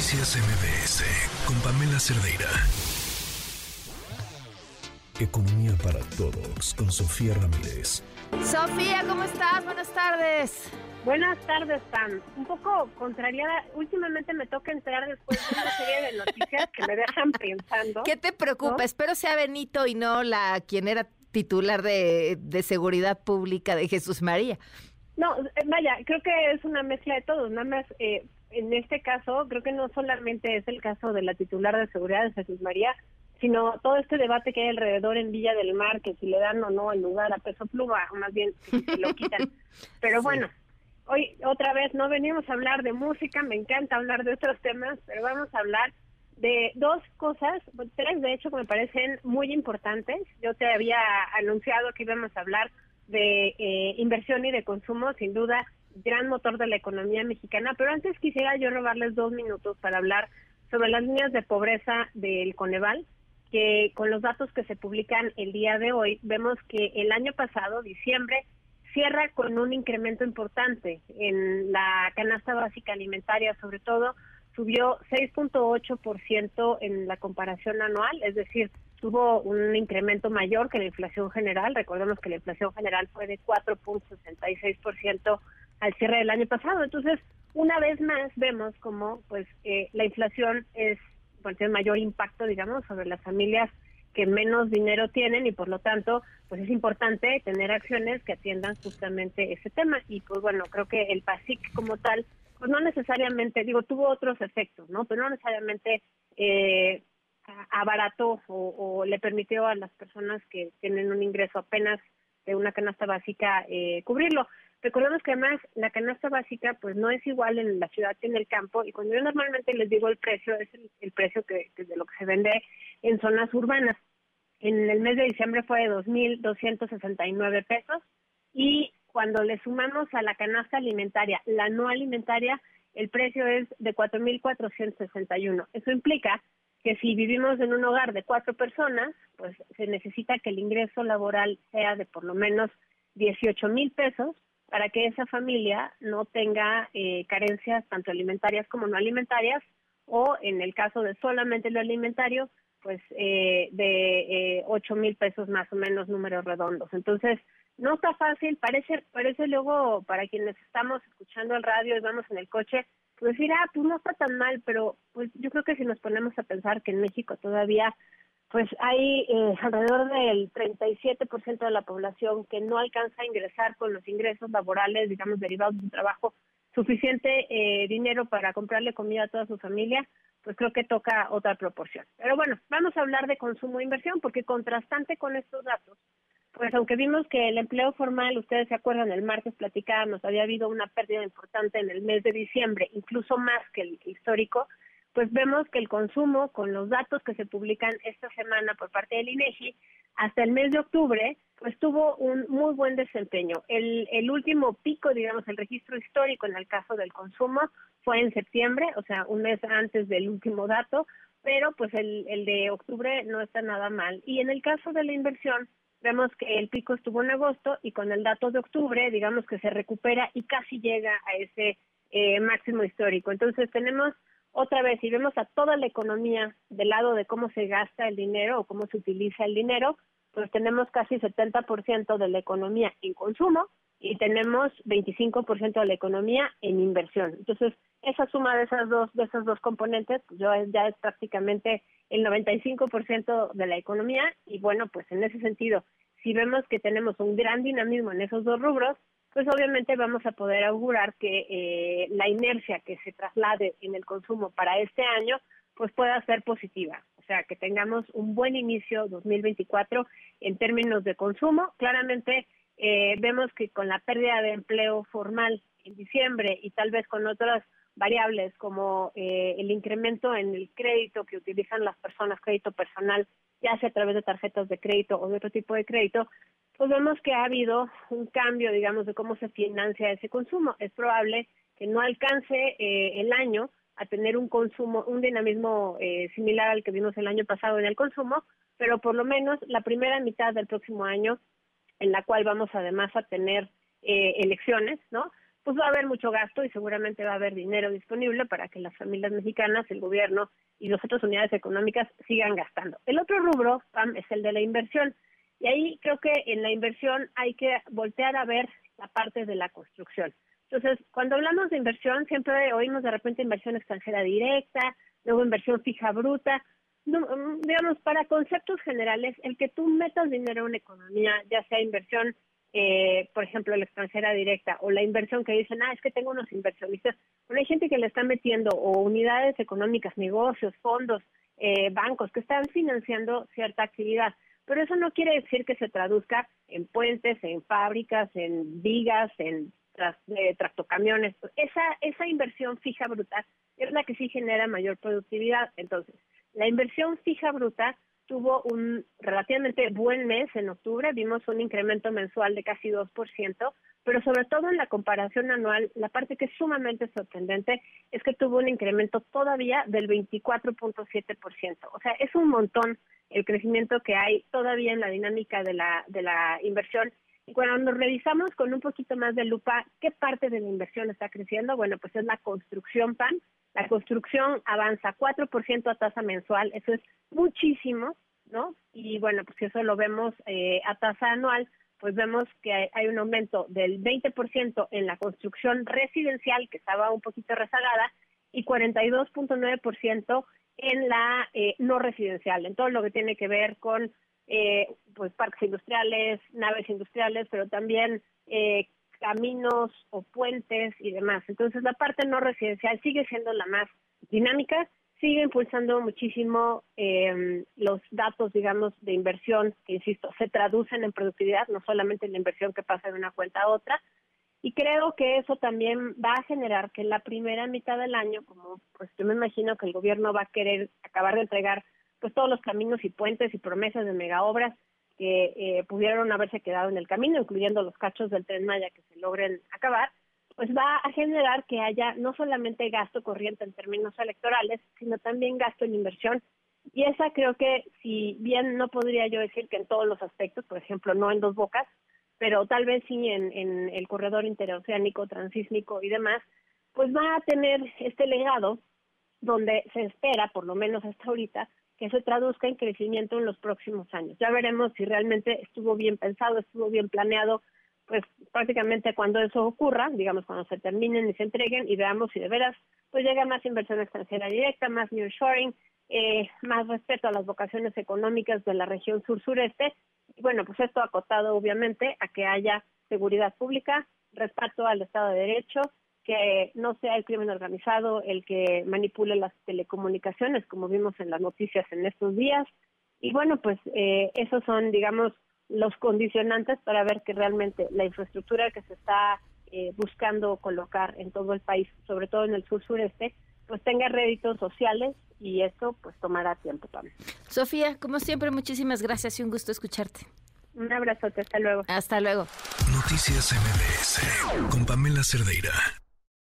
Noticias MBS con Pamela Cerdeira. Economía para todos con Sofía Ramírez. Sofía, ¿cómo estás? Buenas tardes. Buenas tardes, Pam. Un poco contrariada. Últimamente me toca entrar después de una serie de noticias que me dejan pensando. ¿Qué te preocupa? Espero sea Benito y no la quien era titular de, de Seguridad Pública de Jesús María. No, eh, vaya, creo que es una mezcla de todos. Nada más, eh, en este caso, creo que no solamente es el caso de la titular de seguridad de Jesús María, sino todo este debate que hay alrededor en Villa del Mar, que si le dan o no el lugar a Peso Pluma, o más bien si lo quitan. Pero bueno, hoy otra vez no venimos a hablar de música, me encanta hablar de otros temas, pero vamos a hablar de dos cosas, tres de hecho que me parecen muy importantes. Yo te había anunciado que íbamos a hablar de eh, inversión y de consumo, sin duda, gran motor de la economía mexicana. Pero antes quisiera yo robarles dos minutos para hablar sobre las líneas de pobreza del Coneval, que con los datos que se publican el día de hoy, vemos que el año pasado, diciembre, cierra con un incremento importante en la canasta básica alimentaria, sobre todo subió 6.8% en la comparación anual, es decir, tuvo un incremento mayor que la inflación general. Recordemos que la inflación general fue de 4.66% al cierre del año pasado. Entonces, una vez más vemos como pues eh, la inflación es pues, tiene mayor impacto, digamos, sobre las familias que menos dinero tienen y por lo tanto pues es importante tener acciones que atiendan justamente ese tema y pues bueno creo que el PASIC como tal pues no necesariamente digo tuvo otros efectos no pero no necesariamente eh, abarató o, le permitió a las personas que tienen un ingreso apenas de una canasta básica eh, cubrirlo. Recordemos que además la canasta básica pues no es igual en la ciudad que en el campo y cuando yo normalmente les digo el precio es el, precio que, de lo que se vende en zonas urbanas. En el mes de diciembre fue de 2.269 pesos y cuando le sumamos a la canasta alimentaria, la no alimentaria, el precio es de 4.461. Eso implica que si vivimos en un hogar de cuatro personas, pues se necesita que el ingreso laboral sea de por lo menos 18 mil pesos para que esa familia no tenga eh, carencias tanto alimentarias como no alimentarias o en el caso de solamente lo alimentario, pues eh, de eh, 8 mil pesos más o menos números redondos. Entonces, no está fácil, parece, parece luego para quienes estamos escuchando el radio y vamos en el coche, pues decir, ah, pues no está tan mal, pero pues yo creo que si nos ponemos a pensar que en México todavía pues hay eh, alrededor del 37% de la población que no alcanza a ingresar con los ingresos laborales, digamos, derivados de su trabajo, suficiente eh, dinero para comprarle comida a toda su familia, pues creo que toca otra proporción. Pero bueno, vamos a hablar de consumo e inversión, porque contrastante con estos datos, pues aunque vimos que el empleo formal, ustedes se acuerdan, el martes platicábamos, había habido una pérdida importante en el mes de diciembre, incluso más que el histórico, pues vemos que el consumo, con los datos que se publican esta semana por parte del INEGI, hasta el mes de octubre, pues tuvo un muy buen desempeño. El, el último pico, digamos, el registro histórico en el caso del consumo fue en septiembre, o sea, un mes antes del último dato, pero pues el, el de octubre no está nada mal. Y en el caso de la inversión, vemos que el pico estuvo en agosto y con el dato de octubre, digamos que se recupera y casi llega a ese eh, máximo histórico. Entonces tenemos otra vez, si vemos a toda la economía del lado de cómo se gasta el dinero o cómo se utiliza el dinero, pues tenemos casi 70% de la economía en consumo y tenemos 25% de la economía en inversión. Entonces, esa suma de esas dos de esos dos componentes pues ya es prácticamente el 95% de la economía y bueno, pues en ese sentido, si vemos que tenemos un gran dinamismo en esos dos rubros, pues obviamente vamos a poder augurar que eh, la inercia que se traslade en el consumo para este año pues pueda ser positiva, o sea, que tengamos un buen inicio 2024 en términos de consumo. Claramente eh, vemos que con la pérdida de empleo formal en diciembre y tal vez con otras variables como eh, el incremento en el crédito que utilizan las personas, crédito personal, ya sea a través de tarjetas de crédito o de otro tipo de crédito, pues vemos que ha habido un cambio, digamos, de cómo se financia ese consumo. Es probable que no alcance eh, el año a tener un consumo, un dinamismo eh, similar al que vimos el año pasado en el consumo, pero por lo menos la primera mitad del próximo año, en la cual vamos además a tener elecciones, ¿no? pues va a haber mucho gasto y seguramente va a haber dinero disponible para que las familias mexicanas, el gobierno y las otras unidades económicas sigan gastando. El otro rubro, Pam, es el de la inversión. Y ahí creo que en la inversión hay que voltear a ver la parte de la construcción. Entonces, cuando hablamos de inversión, siempre oímos de repente inversión extranjera directa, luego inversión fija bruta. Mm, digamos, para conceptos generales, el que tú metas dinero en una economía, ya sea inversión eh, por ejemplo, la extranjera directa o la inversión que dicen, ah, es que tengo unos inversionistas. Bueno, hay gente que le está metiendo o unidades económicas, negocios, fondos, eh, bancos que están financiando cierta actividad. Pero eso no quiere decir que se traduzca en puentes, en fábricas, en vigas, en eh, tractocamiones. Esa, esa inversión fija bruta es la que sí genera mayor productividad. Entonces, la inversión fija bruta tuvo un relativamente buen mes en octubre, vimos un incremento mensual de casi 2%, pero sobre todo en la comparación anual, la parte que es sumamente sorprendente es que tuvo un incremento todavía del 24.7%. O sea, es un montón el crecimiento que hay todavía en la dinámica de la, de la inversión. Y cuando revisamos con un poquito más de lupa qué parte de la inversión está creciendo, bueno, pues es la construcción PAN, la construcción avanza 4% a tasa mensual, eso es muchísimo, ¿no? Y bueno, pues eso lo vemos eh, a tasa anual, pues vemos que hay, un aumento del 20% en la construcción residencial, que estaba un poquito rezagada, y 42.9% en la eh, no residencial, en todo lo que tiene que ver con eh, pues parques industriales, naves industriales, pero también eh, caminos o puentes y demás. Entonces la parte no residencial sigue siendo la más dinámica, sigue impulsando muchísimo eh, los datos, digamos, de inversión, que insisto, se traducen en productividad, no solamente en la inversión que pasa de una cuenta a otra. Y creo que eso también va a generar que en la primera mitad del año, como pues yo me imagino que el gobierno va a querer acabar de entregar pues todos los caminos y puentes y promesas de megaobras, que eh, pudieron haberse quedado en el camino, incluyendo los cachos del tren Maya que se logren acabar, pues va a generar que haya no solamente gasto corriente en términos electorales, sino también gasto en inversión. Y esa creo que, si bien no podría yo decir que en todos los aspectos, por ejemplo, no en dos bocas, pero tal vez sí en, en el corredor interoceánico, transísmico y demás, pues va a tener este legado donde se espera, por lo menos hasta ahorita, que se traduzca en crecimiento en los próximos años. Ya veremos si realmente estuvo bien pensado, estuvo bien planeado, pues prácticamente cuando eso ocurra, digamos cuando se terminen y se entreguen y veamos si de veras pues llega más inversión extranjera directa, más nearshoring, eh, más respeto a las vocaciones económicas de la región sur-sureste. Y bueno, pues esto acotado obviamente a que haya seguridad pública, respeto al Estado de Derecho, que no sea el crimen organizado el que manipule las telecomunicaciones, como vimos en las noticias en estos días. Y bueno, pues eh, esos son, digamos, los condicionantes para ver que realmente la infraestructura que se está eh, buscando colocar en todo el país, sobre todo en el sur sureste, pues tenga réditos sociales y eso pues tomará tiempo también. Sofía, como siempre, muchísimas gracias y un gusto escucharte. Un abrazote, hasta luego. Hasta luego. Noticias MBS con Pamela Cerdeira.